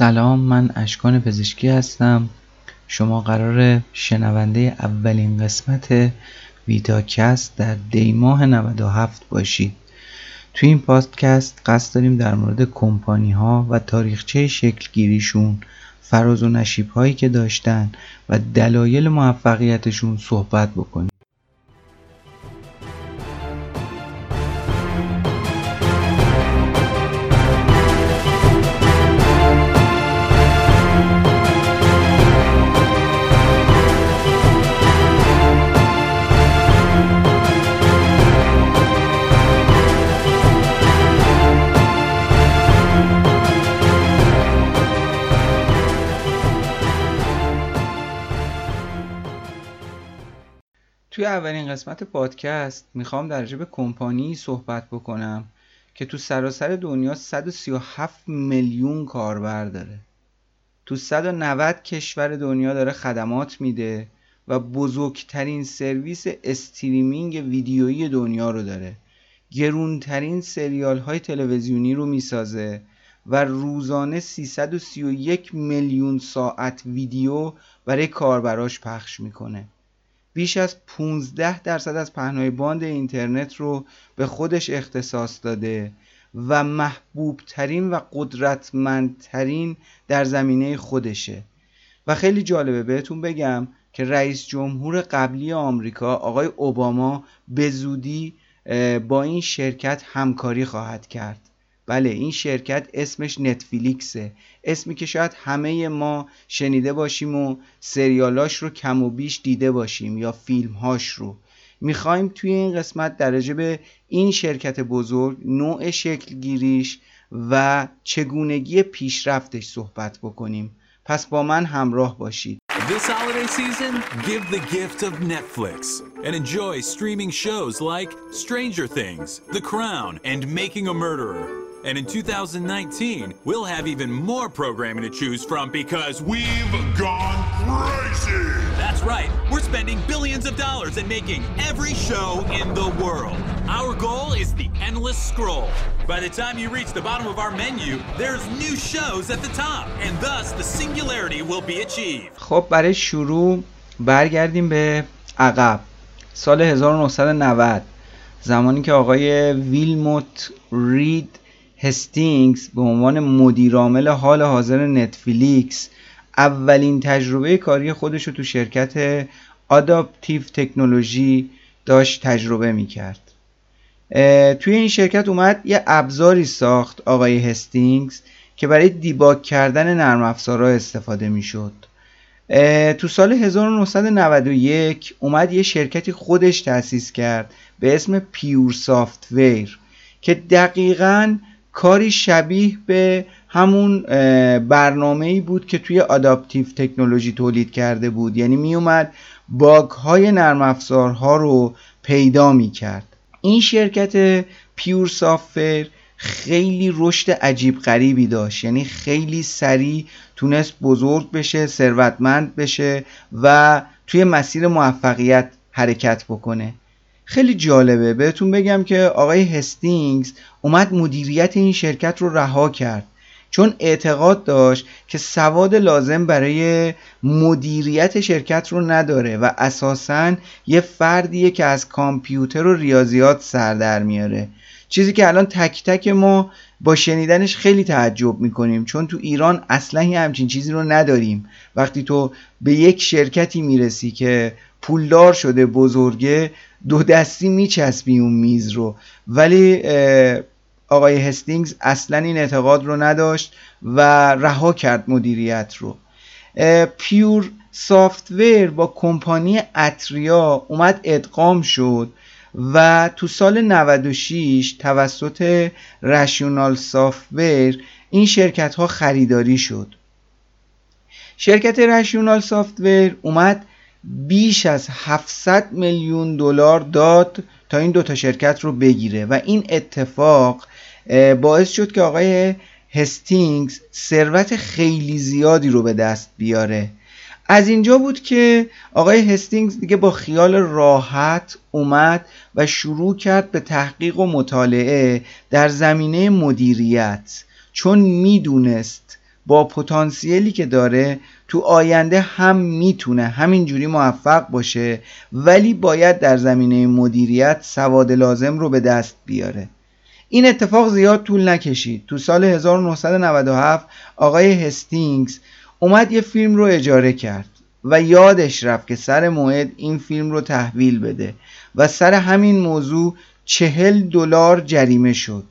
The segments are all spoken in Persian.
سلام من اشکان پزشکی هستم. شما قرار شنونده اولین قسمت ویتاکست در دیماه 97 باشید. تو این پادکست قصد داریم در مورد کمپانی ها و تاریخچه شکل گیریشون فراز و نشیب هایی که داشتن و دلایل موفقیتشون صحبت بکنیم. اولین قسمت پادکست می‌خوام در به کمپانی صحبت بکنم که تو سراسر دنیا 137 میلیون کاربر داره. تو 190 کشور دنیا داره خدمات میده و بزرگترین سرویس استریمینگ ویدیویی دنیا رو داره. گرونترین سریال های تلویزیونی رو می‌سازه و روزانه 331 میلیون ساعت ویدیو برای کاربراش پخش می‌کنه. بیش از 15 درصد از پهنای باند اینترنت رو به خودش اختصاص داده و محبوب ترین و قدرتمندترین در زمینه خودشه. و خیلی جالبه بهتون بگم که رئیس جمهور قبلی آمریکا آقای اوباما به زودی با این شرکت همکاری خواهد کرد. بله این شرکت اسمش نتفلیکسه اسمی که شاید همه ما شنیده باشیم و سریالاش رو کم و بیش دیده باشیم یا فیلمهاش رو. می‌خوایم توی این قسمت درجه به این شرکت بزرگ نوع شکل گیریش و چگونگی پیشرفتش صحبت بکنیم. پس با من همراه باشید. This holiday season, give the gift of Netflix and enjoy streaming shows like Stranger Things, The Crown, and Making a Murderer. And in 2019, we'll have even more programming to choose from because we've gone crazy. That's right. We're spending billions of dollars and making every show in the world. Our goal is the endless scroll. By the time you reach the bottom of our menu, there's new shows at the top, and thus the singularity will be achieved. خب برای شروع برگردیم به عقب سال 1990 زمانی که آقای ویلموت رید هستینگز به عنوان مدیرعامل حال حاضر نتفلیکس اولین تجربه کاری خودش رو تو شرکت آداپتیو تکنولوژی داشت تجربه می‌کرد. توی این شرکت اومد یه ابزاری ساخت آقای هستینگز که برای دیباگ کردن نرم افزارها استفاده می‌شد. تو سال 1991 اومد یه شرکتی خودش تأسیس کرد به اسم پیور سافتویر که دقیقاً کاری شبیه به همون برنامه ای بود که توی آداپتیو تکنولوژی تولید کرده بود. یعنی می اومد باگ های نرم افزارها رو پیدا می کرد این شرکت پیور سافر خیلی رشد عجیب غریبی داشت. یعنی خیلی سریع تونست بزرگ بشه ثروتمند بشه و توی مسیر موفقیت حرکت بکنه. خیلی جالبه. بهتون بگم که آقای هستینگز اومد مدیریت این شرکت رو رها کرد. چون اعتقاد داشت که سواد لازم برای مدیریت شرکت رو نداره و اساسا یه فردیه که از کامپیوتر و ریاضیات سر در میاره. چیزی که الان تک تک ما با شنیدنش خیلی تعجب می‌کنیم چون تو ایران اصلا همچین چیزی رو نداریم. وقتی تو به یک شرکتی می‌رسی که پولدار شده بزرگه دو دستی میچسبی اون میز رو. ولی آقای هستینگز اصلا این اعتقاد رو نداشت و رها کرد مدیریت رو. پیور سافتور با کمپانی اتریا اومد ادغام شد و تو سال 96 توسط رشیونال سافتور این شرکت ها خریداری شد. شرکت رشیونال سافتور اومد بیش از 700 میلیون دلار داد تا این دوتا شرکت رو بگیره. و این اتفاق باعث شد که آقای هستینگز ثروت خیلی زیادی رو به دست بیاره. از اینجا بود که آقای هستینگز دیگه با خیال راحت اومد و شروع کرد به تحقیق و مطالعه در زمینه مدیریت. چون می‌دونست با پتانسیلی که داره تو آینده هم می‌تونه همینجوری موفق باشه ولی باید در زمینه مدیریت سواد لازم رو به دست بیاره. این اتفاق زیاد طول نکشید. تو سال 1997 آقای هستینگز اومد یه فیلم رو اجاره کرد و یادش رفت که سر موعد این فیلم رو تحویل بده و سر همین موضوع چهل دلار جریمه شد.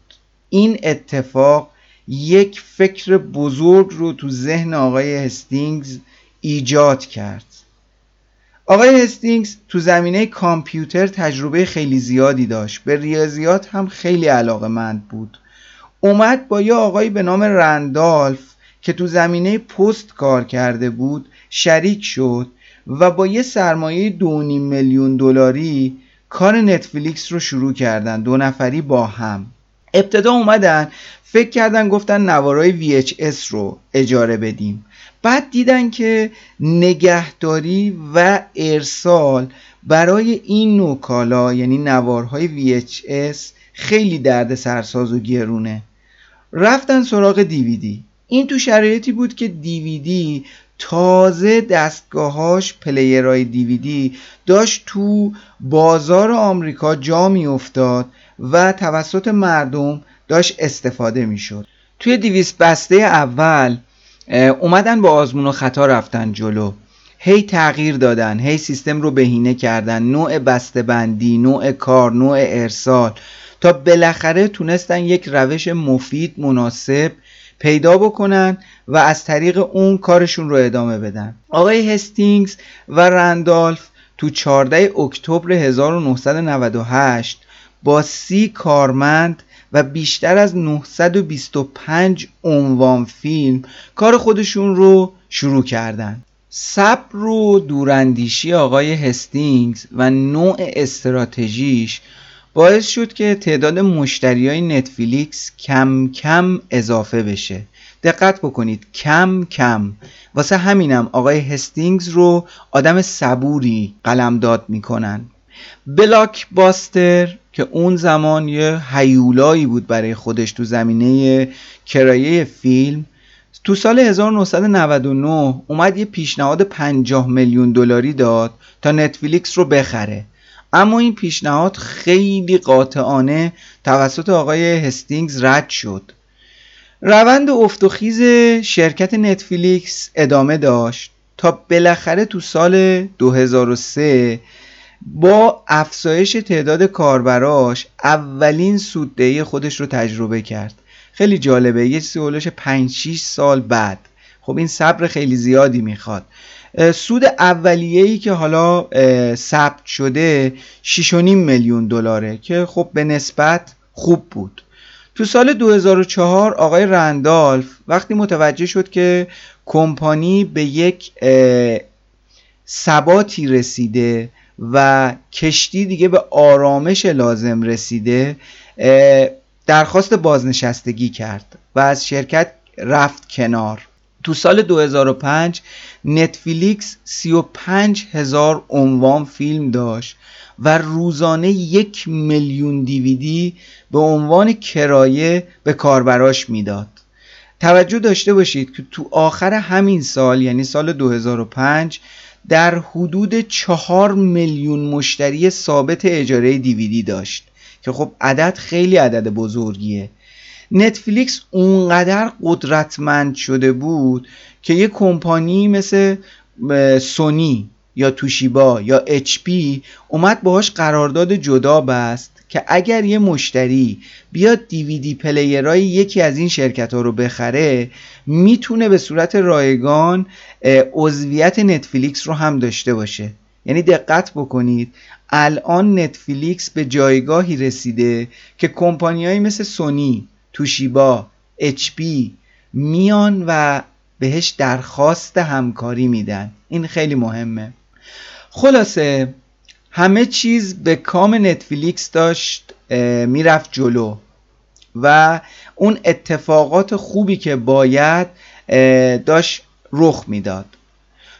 این اتفاق یک فکر بزرگ رو تو ذهن آقای هستینگز ایجاد کرد. آقای هستینگز تو زمینه کامپیوتر تجربه خیلی زیادی داشت. به ریاضیات هم خیلی علاقه مند بود. اومد با یه آقایی به نام رندالف که تو زمینه پست کار کرده بود شریک شد و با یه سرمایه دو میلیون دلاری کار نتفلیکس رو شروع کردن. دو نفری با هم. ابتدا اومدن فکر کردن گفتن نوارای VHS رو اجاره بدیم. بعد دیدن که نگهداری و ارسال برای این نوع کالا یعنی نوارهای VHS خیلی درد سرساز و گرونه. رفتن سراغ دیویدی این تو شرایطی بود که دیویدی تازه دستگاهاش پلیرهای دیویدی داشت تو بازار آمریکا جا می افتاد و توسط مردم داشت استفاده می شد توی دیویس بسته اول اومدن با آزمون و خطا رفتن جلو. هی تغییر دادن هی سیستم رو بهینه کردن. نوع بسته بندی نوع کار نوع ارسال. تا بالاخره تونستن یک روش مفید مناسب پیدا بکنن و از طریق اون کارشون رو ادامه بدن. آقای هستینگز و رندالف تو 14 اکتبر 1998 با سی کارمند و بیشتر از 925 عنوان فیلم کار خودشون رو شروع کردن. صبر رو دوراندیشی آقای هستینگز و نوع استراتژیش باعث شد که تعداد مشتری های نتفلیکس کم کم اضافه بشه. دقت بکنید کم کم. واسه همینم آقای هستینگز رو آدم صبوری قلمداد می‌کنن. بلاک باستر که اون زمان یه هیولایی بود برای خودش تو زمینه کرایه فیلم تو سال 1999 اومد یه پیشنهاد 50 میلیون دلاری داد تا نتفلیکس رو بخره. اما این پیشنهاد خیلی قاطعانه توسط آقای هستینگز رد شد. روند افت و خیز شرکت نتفلیکس ادامه داشت تا بالاخره تو سال 2003 با افزایش تعداد کاربراش اولین سوددهی خودش رو تجربه کرد. خیلی جالبه یه سیولش 5 6 سال بعد. خب این صبر خیلی زیادی می‌خواد. سود اولیه‌ای که حالا ثبت شده 6.5 میلیون دلاره که خب به نسبت خوب بود. تو سال 2004 آقای رندالف وقتی متوجه شد که کمپانی به یک ثباتی رسیده و کشتی دیگه به آرامش لازم رسیده درخواست بازنشستگی کرد و از شرکت رفت کنار. تو سال 2005 نتفلیکس 35 هزار عنوان فیلم داشت و روزانه یک میلیون دیویدی به عنوان کرایه به کاربراش می‌داد. توجه داشته باشید که تو آخر همین سال یعنی سال 2005 در حدود چهار میلیون مشتری ثابت اجاره دیویدی داشت. که خب عدد خیلی عدد بزرگیه. نتفلیکس اونقدر قدرتمند شده بود که یه کمپانی مثل سونی یا توشیبا یا HP اومد باهاش قرارداد جدا بست. که اگر یه مشتری بیاد DVD player ای یکی از این شرکت ها رو بخره می‌تونه به صورت رایگان عضویت نتفلیکس رو هم داشته باشه. یعنی دقت بکنید الان نتفلیکس به جایگاهی رسیده که کمپانیایی مثل سونی توشیبا اچ میان و بهش درخواست همکاری میدن. این خیلی مهمه. خلاصه همه چیز به کام نتفلیکس داشت می‌رفت جلو و اون اتفاقات خوبی که باید داشت رخ می‌داد.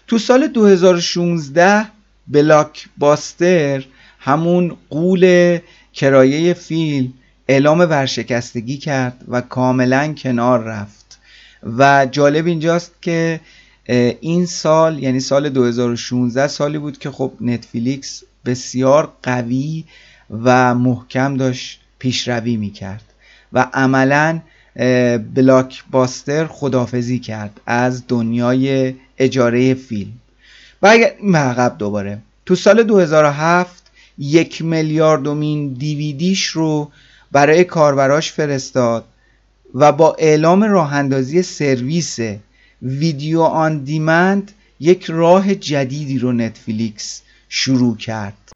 تو سال 2016 بلاک باستر همون قول کرایه فیلم اعلام ورشکستگی کرد و کاملا کنار رفت. و جالب اینجاست که این سال یعنی سال 2016 سالی بود که خب نتفلیکس بسیار قوی و محکم داشت پیشروی می‌کرد و عملا بلاک باستر خدافزی کرد از دنیای اجاره فیلم. و عقب دوباره تو سال 2007 یک میلیاردومین دیویدیش رو برای کاربراش فرستاد و با اعلام راه اندازی سرویس ویدیو آن دیمند یک راه جدیدی رو نتفلیکس شروع کرد.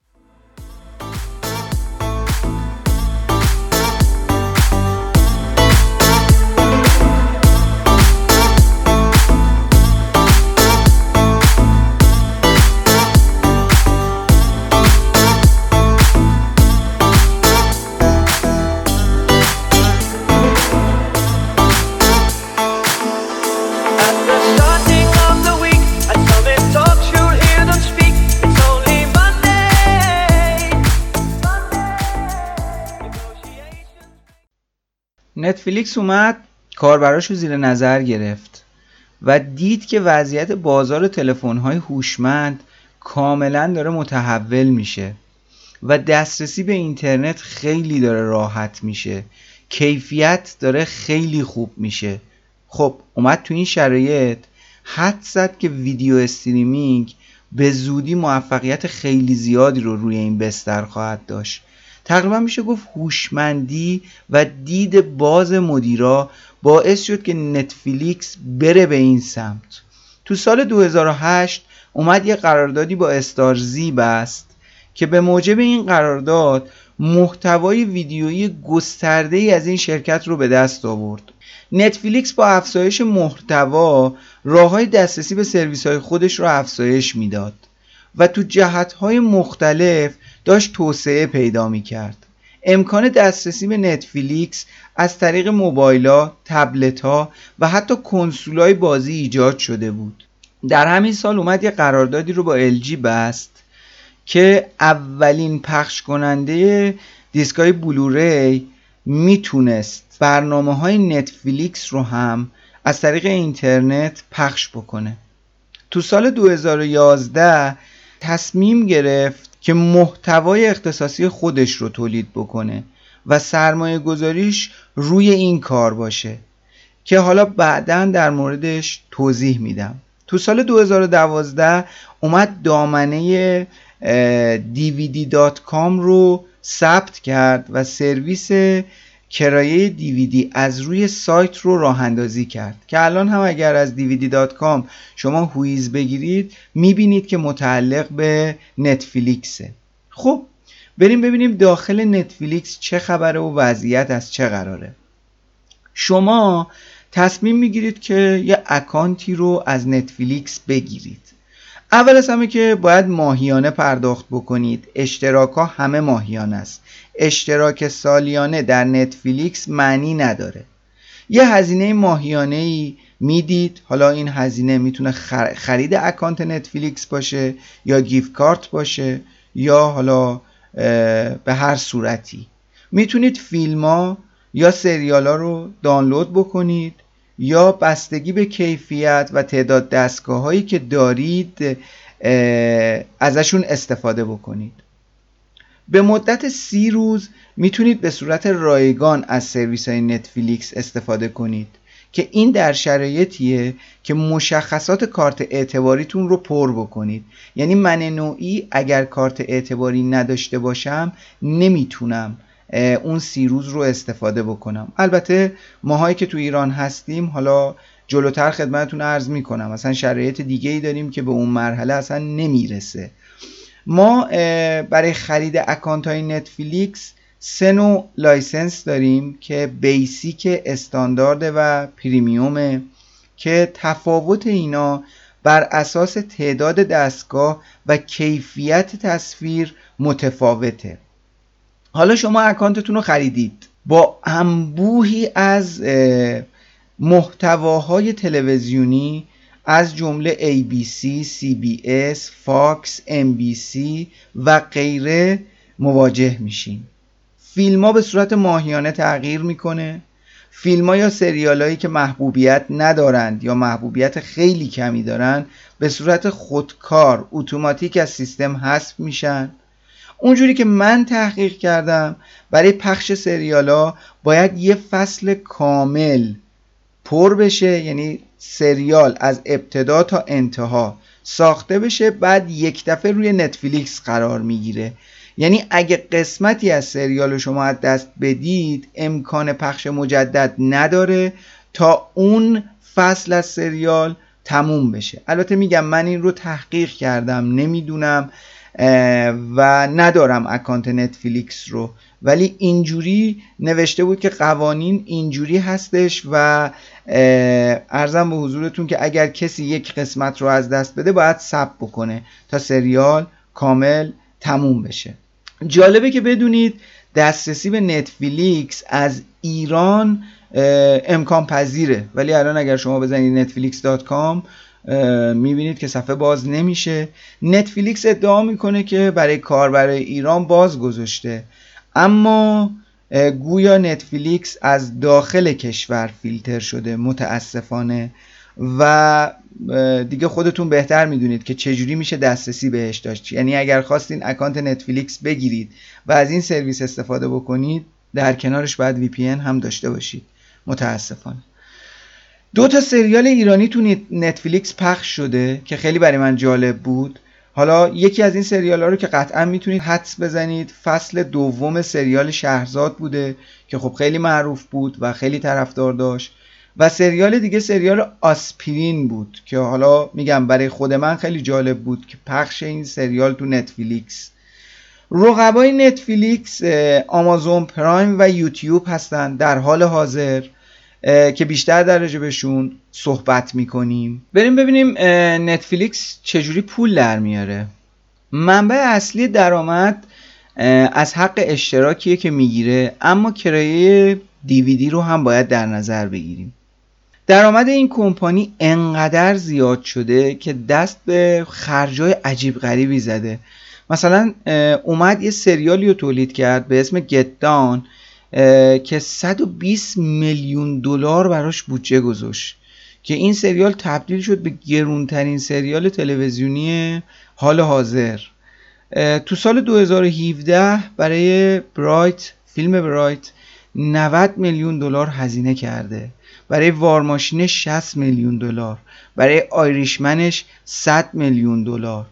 نتفلیکس اومد کاربراش رو زیر نظر گرفت و دید که وضعیت بازار های هوشمند کاملا داره متحول میشه و دسترسی به اینترنت خیلی داره راحت میشه. کیفیت داره خیلی خوب میشه. خب اومد تو این شرایط حد زد که ویدیو استریمینگ به زودی موفقیت خیلی زیادی رو روی این بستر خواهد داشت. تقریبا میشه گفت هوشمندی و دید باز مدیرا باعث شد که نتفلیکس بره به این سمت. تو سال 2008 اومد یه قراردادی با استارزی بست که به موجب این قرارداد محتوای ویدیویی گسترده ای از این شرکت رو به دست آورد. نتفلیکس با افزایش محتوا راه های دسترسی به سرویس های خودش رو افزایش می‌داد و تو جهت های مختلف داشت توسعه پیدا می کرد امکان دسترسی به نتفلیکس از طریق موبایلا، تبلت ها و حتی کنسول بازی ایجاد شده بود. در همین سال اومد یه قراردادی رو با LG بست که اولین پخش کننده دیسکای بلوری می‌تونست برنامه های نتفلیکس رو هم از طریق اینترنت پخش بکنه. تو سال 2011 تصمیم گرفت که محتوای اختصاصی خودش رو تولید بکنه و سرمایه گذاریش روی این کار باشه. که حالا بعدا در موردش توضیح میدم. تو سال 2012 اومد دامنه dvd.com رو ثبت کرد و سرویس کرایه دیویدی از روی سایت رو راه اندازی کرد. که الان هم اگر از dvd.com شما هویز بگیرید می‌بینید که متعلق به نتفلیکسه. خب بریم ببینیم داخل نتفلیکس چه خبره و وضعیت از چه قراره. شما تصمیم می‌گیرید که یه اکانتی رو از نتفلیکس بگیرید. اول از همه که باید ماهیانه پرداخت بکنید. اشتراک ها همه ماهیانه است. اشتراک سالیانه در نتفلیکس معنی نداره. یه هزینه ماهیانه ای می‌دید. حالا این هزینه می‌تونه خرید اکانت نتفلیکس باشه یا گیفت کارت باشه یا حالا به هر صورتی. می‌تونید فیلم ها یا سریال ها رو دانلود بکنید. یا بستگی به کیفیت و تعداد دستگاه هایی که دارید ازشون استفاده بکنید. به مدت سی روز می‌تونید به صورت رایگان از سرویس های نتفلیکس استفاده کنید که این در شرایطیه که مشخصات کارت اعتباریتون رو پر بکنید. یعنی من نوعی اگر کارت اعتباری نداشته باشم نمی‌تونم اون سی روز رو استفاده بکنم. البته ماهایی که تو ایران هستیم حالا جلوتر خدمتتون عرض می‌کنم مثلا شرایط دیگه ای داریم که به اون مرحله اصلا نمی‌رسه. ما برای خرید اکانت های نتفلیکس سه نوع license داریم که basic استاندارد و premium ه که تفاوت اینا بر اساس تعداد دستگاه و کیفیت تصویر متفاوته. حالا شما اکانتتون رو خریدید. با انبوهی از محتواهای تلویزیونی از جمله ABC, CBS, Fox, NBC و غیره مواجه میشین فیلم ها به صورت ماهیانه تغییر می‌کنه. فیلم ها یا سریال هایی که محبوبیت ندارند یا محبوبیت خیلی کمی دارند به صورت خودکار اتوماتیک از سیستم حذف میشن. اونجوری که من تحقیق کردم برای پخش سریال ها باید یه فصل کامل پر بشه یعنی سریال از ابتدا تا انتها ساخته بشه بعد یک دفعه روی نتفلیکس قرار می‌گیره. یعنی اگه قسمتی از سریال شما از دست بدید امکان پخش مجدد نداره تا اون فصل از سریال تموم بشه. البته میگم من این رو تحقیق کردم نمی‌دونم و ندارم اکانت نتفلیکس رو. ولی اینجوری نوشته بود که قوانین اینجوری هستش و ارزم به حضورتون که اگر کسی یک قسمت رو از دست بده باید سب بکنه تا سریال کامل تموم بشه. جالبه که بدونید دسترسی به نتفلیکس از ایران امکان پذیره. ولی الان اگر شما بزنید netflix.com می‌بینید که صفحه باز نمیشه. نتفلیکس ادعا می‌کنه که برای کار برای ایران باز گذاشته اما گویا نتفلیکس از داخل کشور فیلتر شده متاسفانه. و دیگه خودتون بهتر می‌دونید که چجوری میشه دسترسی بهش داشت. یعنی اگر خواستین اکانت نتفلیکس بگیرید و از این سرویس استفاده بکنید در کنارش باید VPN هم داشته باشید. متاسفانه. دو تا سریال ایرانی تو نتفلیکس پخش شده که خیلی برای من جالب بود. حالا یکی از این سریال ها رو که قطعا می‌تونید حدس بزنید فصل دوم سریال شهرزاد بوده که خب خیلی معروف بود و خیلی طرفدار داشت. و سریال دیگه سریال آسپرین بود که حالا میگم برای خود من خیلی جالب بود که پخش این سریال تو نتفلیکس. رقبای نتفلیکس آمازون پرایم و یوتیوب هستن در حال حاضر. که بیشتر در بهشون صحبت می‌کنیم. بریم ببینیم نتفلیکس چجوری پول در میاره. منبع اصلی درآمد از حق اشتراکیه که می‌گیره اما کرایه دیویدی رو هم باید در نظر بگیریم. درآمد این کمپانی انقدر زیاد شده که دست به خرجای عجیب غریبی زده. مثلا اومد یه سریالی رو تولید کرد به اسم گتدان که 120 میلیون دلار براش بودجه گذاشت. که این سریال تبدیل شد به گرونترین سریال تلویزیونی حال حاضر. تو سال 2017 برای برایت فیلم برایت 90 میلیون دلار هزینه کرده. برای وارماشین 60 میلیون دلار. برای آیریشمنش 100 میلیون دلار.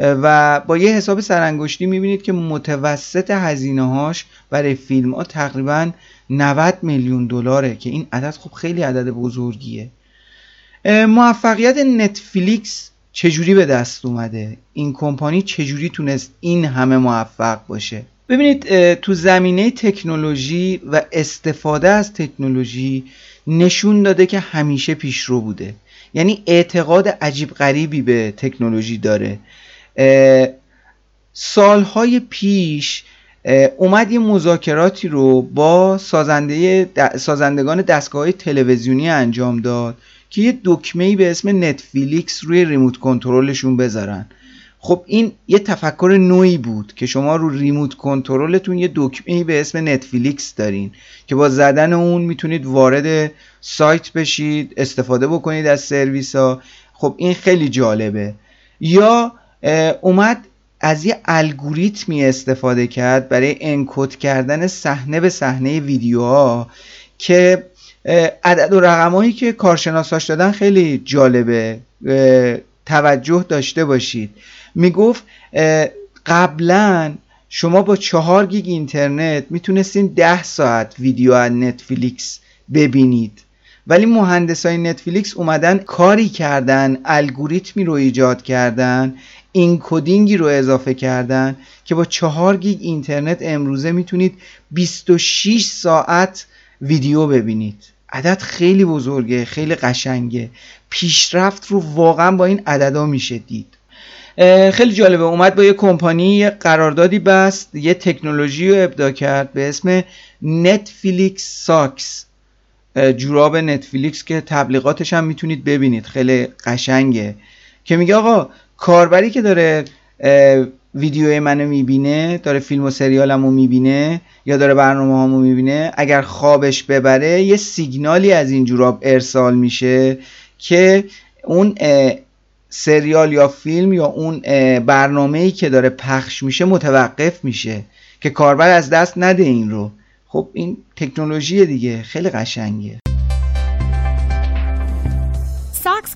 و با یه حساب سرانگشتی می‌بینید که متوسط هزینه هاش برای فیلم ها تقریبا 90 میلیون دلاره که این عدد خب خیلی عدد بزرگیه. موفقیت نتفلیکس چجوری به دست اومده؟ این کمپانی چجوری تونست این همه موفق باشه؟ ببینید تو زمینه تکنولوژی و استفاده از تکنولوژی نشون داده که همیشه پیشرو بوده. یعنی اعتقاد عجیب غریبی به تکنولوژی داره. سالهای پیش اومد یه مذاکراتی رو با سازنده سازندگان دستگاه تلویزیونی انجام داد که یه دکمه به اسم نتفلیکس روی ریموت کنترلشون بذارن. خب این یه تفکر نوعی بود که شما رو ریموت کنترلتون یه دکمه به اسم نتفلیکس دارین که با زدن اون می‌تونید وارد سایت بشید استفاده بکنید از سرویس ها خب این خیلی جالبه. یا اومد از یه الگوریتمی استفاده کرد برای انکود کردن صحنه به صحنه ویدیوها که عدد و رقمهایی که کارشناساش دادن خیلی جالبه. توجه داشته باشید. می‌گفت قبلا شما با چهار گیگ اینترنت می‌تونستین ده ساعت ویدیو از نتفلیکس ببینید. ولی مهندسای نتفلیکس اومدن کاری کردن الگوریتمی رو ایجاد کردن این کدینگی رو اضافه کردن که با چهار گیگ اینترنت امروزه می‌تونید 26 ساعت ویدیو ببینید. عدد خیلی بزرگه خیلی قشنگه. پیشرفت رو واقعا با این عددا میشه دید. خیلی جالبه. اومد با یه کمپانی یه قراردادی بست یه تکنولوژی رو ابدا کرد به اسم نتفلیکس ساکس جوراب نتفلیکس که تبلیغاتش هم می‌تونید ببینید. خیلی قشنگه. که میگه آقا کاربری که داره ویدیو منو می‌بینه داره فیلم و سریالمو می‌بینه یا داره برنامه هامو می‌بینه اگر خوابش ببره یه سیگنالی از این جوراب ارسال میشه که اون سریال یا فیلم یا اون برنامه ای که داره پخش میشه متوقف میشه که کاربر از دست نده این رو. خب این تکنولوژی دیگه. خیلی قشنگه.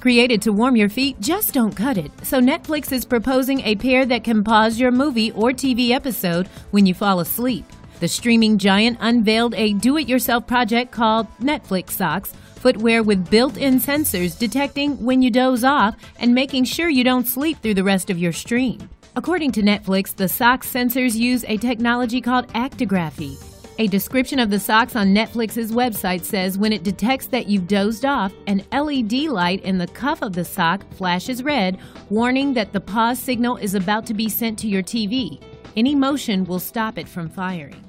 Created to warm your feet just don't cut it. So Netflix is proposing a pair that can pause your movie or TV episode when you fall asleep. The streaming giant unveiled a do it yourself project called Netflix Socks, footwear with built in sensors detecting when you doze off and making sure you don't sleep through the rest of your stream. According to Netflix, the socks sensors use a technology called actigraphy. A description of the socks on Netflix's website says when it detects that you've dozed off, an LED light in the cuff of the sock flashes red, warning that the pause signal is about to be sent to your TV. Any motion will stop it from firing.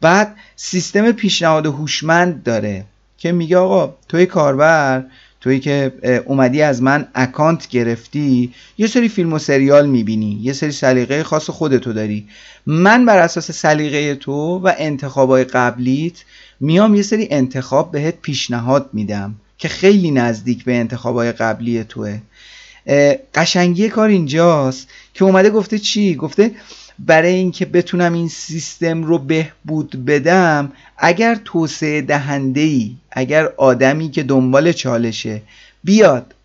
بعد سیستم پیشنهاد هوشمند داره که میگه آقا توی کاربر توی که اومدی از من اکانت گرفتی یه سری فیلم و سریال می‌بینی یه سری سلیقه خاص خودتو داری. من بر اساس سلیقه تو و انتخابای قبلیت میام یه سری انتخاب بهت پیشنهاد میدم که خیلی نزدیک به انتخابای قبلی توه. قشنگی کار اینجاست که اومده گفته چی؟ گفته برای اینکه بتونم این سیستم رو بهبود بدم اگر توسعه دهنده ای اگر آدمی که دنبال چالشه بیاد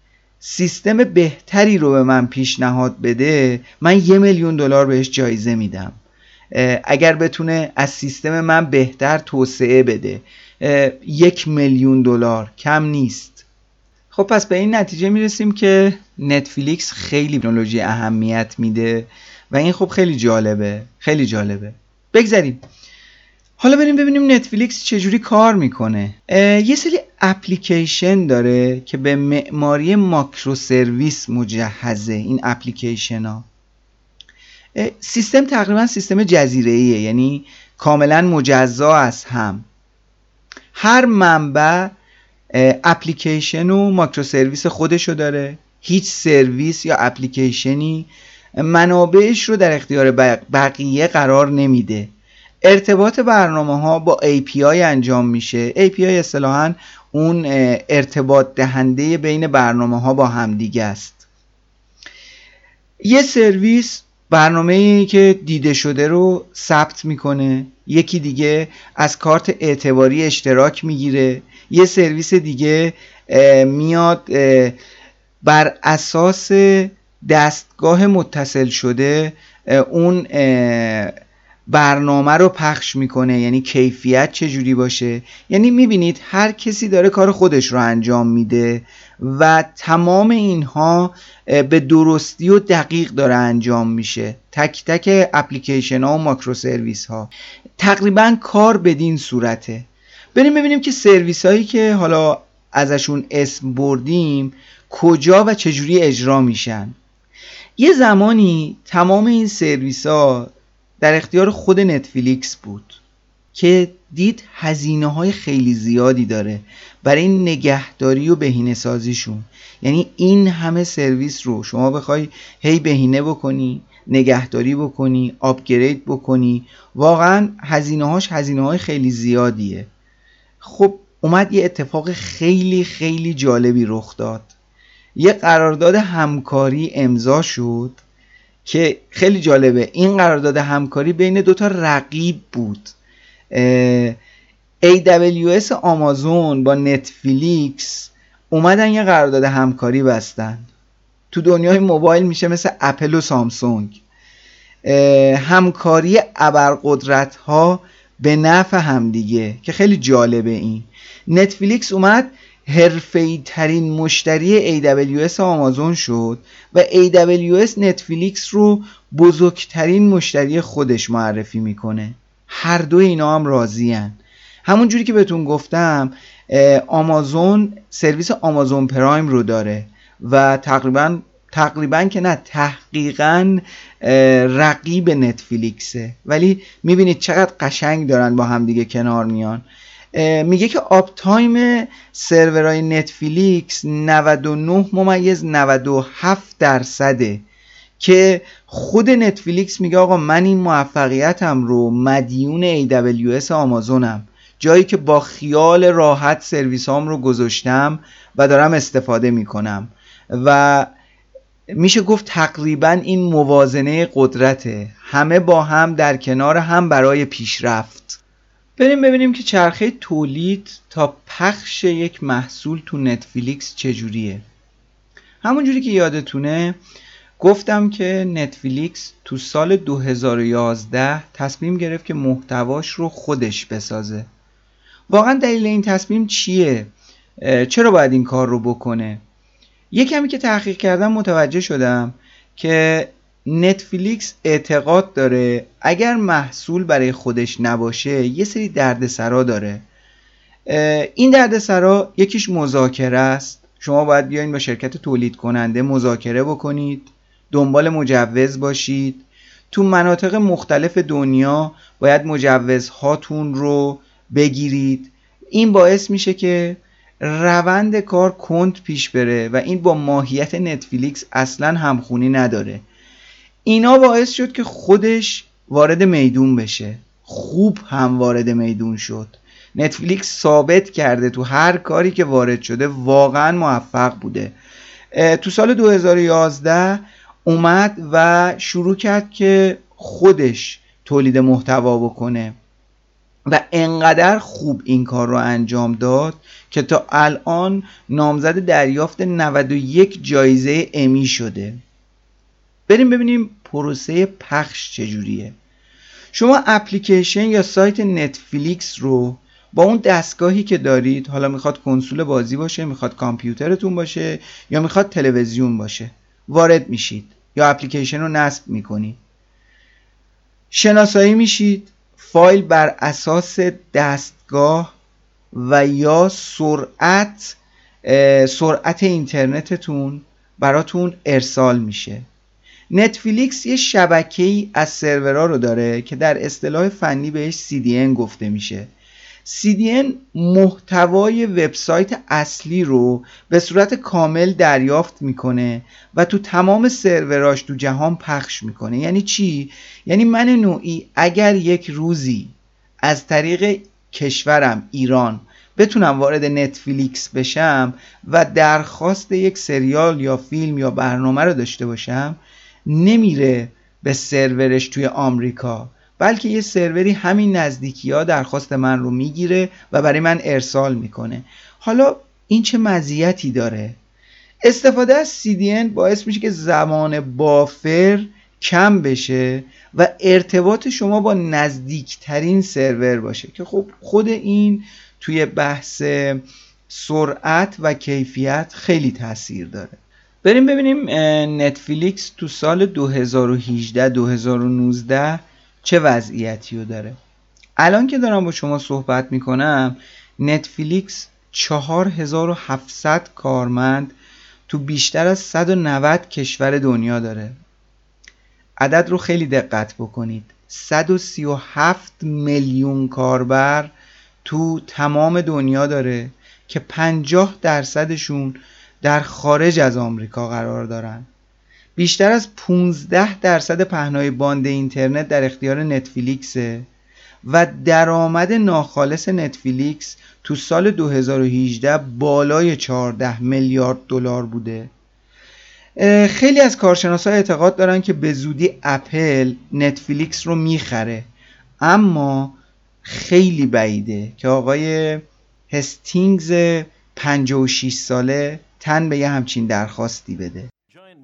سیستم بهتری رو به من پیشنهاد بده من یه میلیون دلار بهش جایزه میدم. اگر بتونه از سیستم من بهتر توسعه بده. یک میلیون دلار کم نیست. خب پس به این نتیجه می‌رسیم که نتفلیکس خیلی تکنولوژی اهمیت میده. و این خب خیلی جالبه خیلی جالبه. بگذریم حالا بریم ببینیم نتفلیکس چجوری کار می‌کنه. یه سری اپلیکیشن داره که به معماری microservice مجهزه این اپلیکیشن ها سیستم تقریبا سیستم جزیره ایه یعنی کاملا مجزا از هم. هر منبع اپلیکیشن و microservice خودشو داره. هیچ سرویس یا اپلیکیشنی منابعش رو در اختیار بقیه قرار نمیده. ارتباط برنامه ها با API انجام میشه. API اصطلاحا اون ارتباط دهنده بین برنامه ها با همدیگه است. یه سرویس برنامه که دیده شده رو ثبت می‌کنه. یکی دیگه از کارت اعتباری اشتراک می‌گیره. یه سرویس دیگه میاد بر اساس دستگاه متصل شده اون برنامه رو پخش می‌کنه. یعنی کیفیت چجوری باشه؟ یعنی می‌بینید هر کسی داره کار خودش رو انجام میده و تمام اینها به درستی و دقیق داره انجام میشه. تک تک اپلیکیشن ها و ماکرو سرویس ها. تقریبا کار بدین صورته. بریم ببینیم که سرویس هایی که حالا ازشون اسم بردیم کجا و چجوری اجرا میشن. یه زمانی تمام این سرویس ها در اختیار خود نتفلیکس بود که دید هزینه های خیلی زیادی داره برای نگهداری و بهینه سازیشون یعنی این همه سرویس رو شما بخوای هی بهینه بکنی نگهداری بکنی آپگرید بکنی واقعا هزینه هاش هزینه های خیلی زیادیه. خب اومد یه اتفاق خیلی خیلی جالبی رخ داد. یه قرارداد همکاری امضا شد که خیلی جالبه. این قرارداد همکاری بین دوتا رقیب بود. AWS آمازون با نتفلیکس اومدن یه قرارداد همکاری بستن. تو دنیای موبایل میشه مثل اپل و سامسونگ. همکاری ابرقدرت ها به نفع همدیگه که خیلی جالبه این. نتفلیکس اومد حرفه‌ای ترین مشتری AWS آمازون شد و AWS نتفلیکس رو بزرگترین مشتری خودش معرفی می‌کنه. هر دو اینا هم راضی هن. همون جوری که بهتون گفتم آمازون سرویس آمازون پرایم رو داره و تقریبا تقریبا که نه تحقیقا رقیب نتفلیکسه. ولی می‌بینید چقدر قشنگ دارن با همدیگه کنار میان. میگه که uptime سرورهای نتفلیکس 99 ممیز 97 درصده که خود نتفلیکس میگه آقا من این موفقیتم رو مدیون AWS آمازونم. جایی که با خیال راحت سرویس هام رو گذاشتم و دارم استفاده می‌کنم. و میشه گفت تقریبا این موازنه قدرته. همه با هم در کنار هم برای پیشرفت. بریم ببینیم که چرخه تولید تا پخش یک محصول تو نتفلیکس چجوریه همونجوری که یادتونه گفتم که نتفلیکس تو سال 2011 تصمیم گرفت که محتواش رو خودش بسازه واقعا دلیل این تصمیم چیه؟ چرا باید این کار رو بکنه؟ یه کمی که تحقیق کردم متوجه شدم که نتفلیکس اعتقاد داره اگر محصول برای خودش نباشه یه سری دردسرا داره. این دردسرا یکیش مذاکره است. شما باید بیاین با شرکت تولید کننده مذاکره بکنید دنبال مجوز باشید. تو مناطق مختلف دنیا باید مجوزهاتون رو بگیرید. این باعث میشه که روند کار کند پیش بره و این با ماهیت نتفلیکس اصلا همخونی نداره. اینا باعث شد که خودش وارد میدون بشه. خوب هم وارد میدون شد. نتفلیکس ثابت کرده تو هر کاری که وارد شده واقعا موفق بوده. تو سال 2011 اومد و شروع کرد که خودش تولید محتوا بکنه و انقدر خوب این کار رو انجام داد که تا الان نامزد دریافت 91 جایزه امی شده. بریم ببینیم پروسه پخش چجوریه. شما اپلیکیشن یا سایت نتفلیکس رو با اون دستگاهی که دارید حالا می‌خواد کنسول بازی باشه می‌خواد کامپیوترتون باشه یا می‌خواد تلویزیون باشه وارد میشید یا اپلیکیشن رو نصب می‌کنید. شناسایی میشید فایل بر اساس دستگاه و یا سرعت سرعت اینترنتتون براتون ارسال میشه. نتفلیکس یه شبکه ای از سرورها رو داره که در اصطلاح فنی بهش CDN گفته میشه. CDN محتوای وبسایت اصلی رو به صورت کامل دریافت می‌کنه و تو تمام سروراش تو جهان پخش می‌کنه. یعنی چی؟ یعنی من نوعی اگر یک روزی از طریق کشورم ایران بتونم وارد نتفلیکس بشم و درخواست یک سریال یا فیلم یا برنامه رو داشته باشم نمیره به سرورش توی آمریکا بلکه یه سروری همین نزدیکی ها درخواست من رو می‌گیره و برای من ارسال می‌کنه. حالا این چه مزیتی داره؟ استفاده از CDN باعث میشه که زمان بافر کم بشه و ارتباط شما با نزدیکترین سرور باشه که خب خود این توی بحث سرعت و کیفیت خیلی تاثیر داره. بریم ببینیم نتفلیکس تو سال 2018 2019 چه وضعیتی رو داره. الان که دارم با شما صحبت می‌کنم نتفلیکس 4700 کارمند تو بیشتر از 190 کشور دنیا داره. عدد رو خیلی دقت بکنید. 137 میلیون کاربر تو تمام دنیا داره که 50 درصدشون در خارج از آمریکا قرار دارن. بیشتر از 15 درصد پهنای باند اینترنت در اختیار نتفلیکسه و درآمد ناخالص نتفلیکس تو سال 2018 بالای 14 میلیارد دلار بوده. خیلی از کارشناسا اعتقاد دارن که به زودی اپل نتفلیکس رو می‌خره. اما خیلی بعیده که آقای هستینگز 56 ساله تن به یه همچین درخواستی بده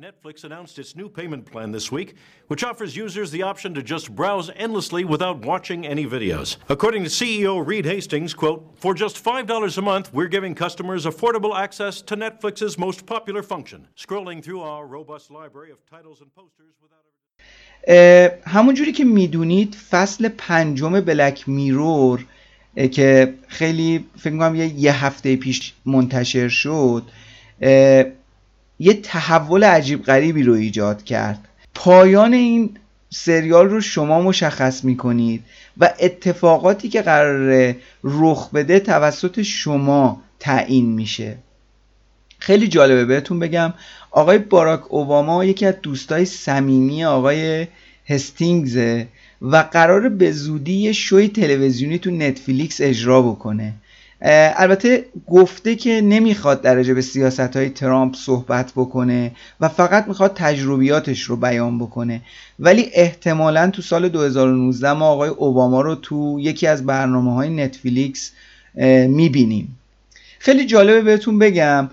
Netflix announced its new payment plan this week, which offers users the option to just browse endlessly without watching any videos. According to CEO Reed Hastings, quote, "For just $5 a month, we're giving customers affordable access to Netflix's most popular function, scrolling through our robust library of titles and posters without همون جوری که می‌دونید فصل پنجم بلک میرور که خیلی فکر کنم یه, یه هفته پیش منتشر شد یه تحول عجیب غریبی رو ایجاد کرد. پایان این سریال رو شما مشخص می‌کنید و اتفاقاتی که قراره رخ بده توسط شما تعیین میشه. خیلی جالبه بهتون بگم آقای باراک اوباما یکی از دوستای صمیمی آقای هستینگزه و قرار به زودی یه شوی تلویزیونی تو نتفلیکس اجرا بکنه. البته گفته که نمی‌خواد درجه به سیاست های ترامپ صحبت بکنه و فقط می‌خواد تجربیاتش رو بیان بکنه. ولی احتمالا تو سال 2019 ما آقای اوباما رو تو یکی از برنامه های نتفلیکس می‌بینیم. خیلی جالبه بهتون بگم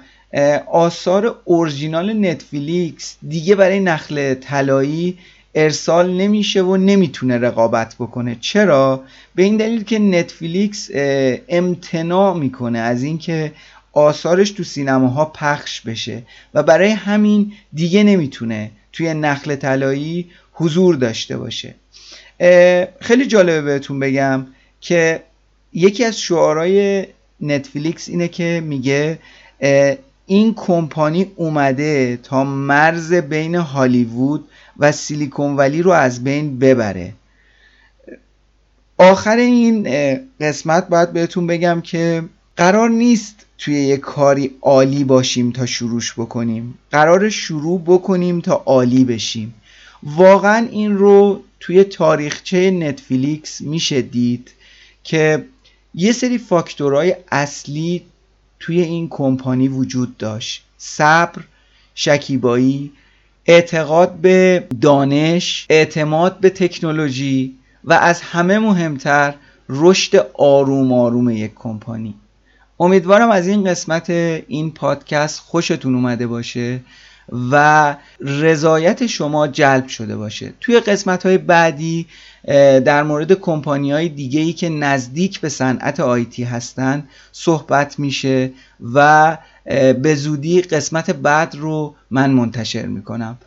آثار اورجینال نتفلیکس دیگه برای نخل طلایی ارسال نمیشه و نمی‌تونه رقابت بکنه. چرا؟ به این دلیل که نتفلیکس امتناع می‌کنه از اینکه آثارش تو سینماها پخش بشه و برای همین دیگه نمی‌تونه توی نخل طلایی حضور داشته باشه. خیلی جالبه بهتون بگم که یکی از شعارهای نتفلیکس اینه که میگه این کمپانی اومده تا مرز بین هالیوود و سیلیکون ولی رو از بین ببره. آخر این قسمت باید بهتون بگم که قرار نیست توی یه کاری عالی باشیم تا شروعش بکنیم. قرار شروع بکنیم تا عالی بشیم. واقعا این رو توی تاریخچه نتفلیکس میشه دید که یه سری فاکتورهای اصلی توی این کمپانی وجود داشت. صبر شکیبایی اعتقاد به دانش اعتماد به تکنولوژی و از همه مهمتر رشد آروم آروم یک کمپانی. امیدوارم از این قسمت این پادکست خوشتون اومده باشه و رضایت شما جلب شده باشه. توی قسمت های بعدی در مورد کمپانی های دیگه ای که نزدیک به صنعت آیتی هستن صحبت میشه و به زودی قسمت بعد رو من منتشر می‌کنم.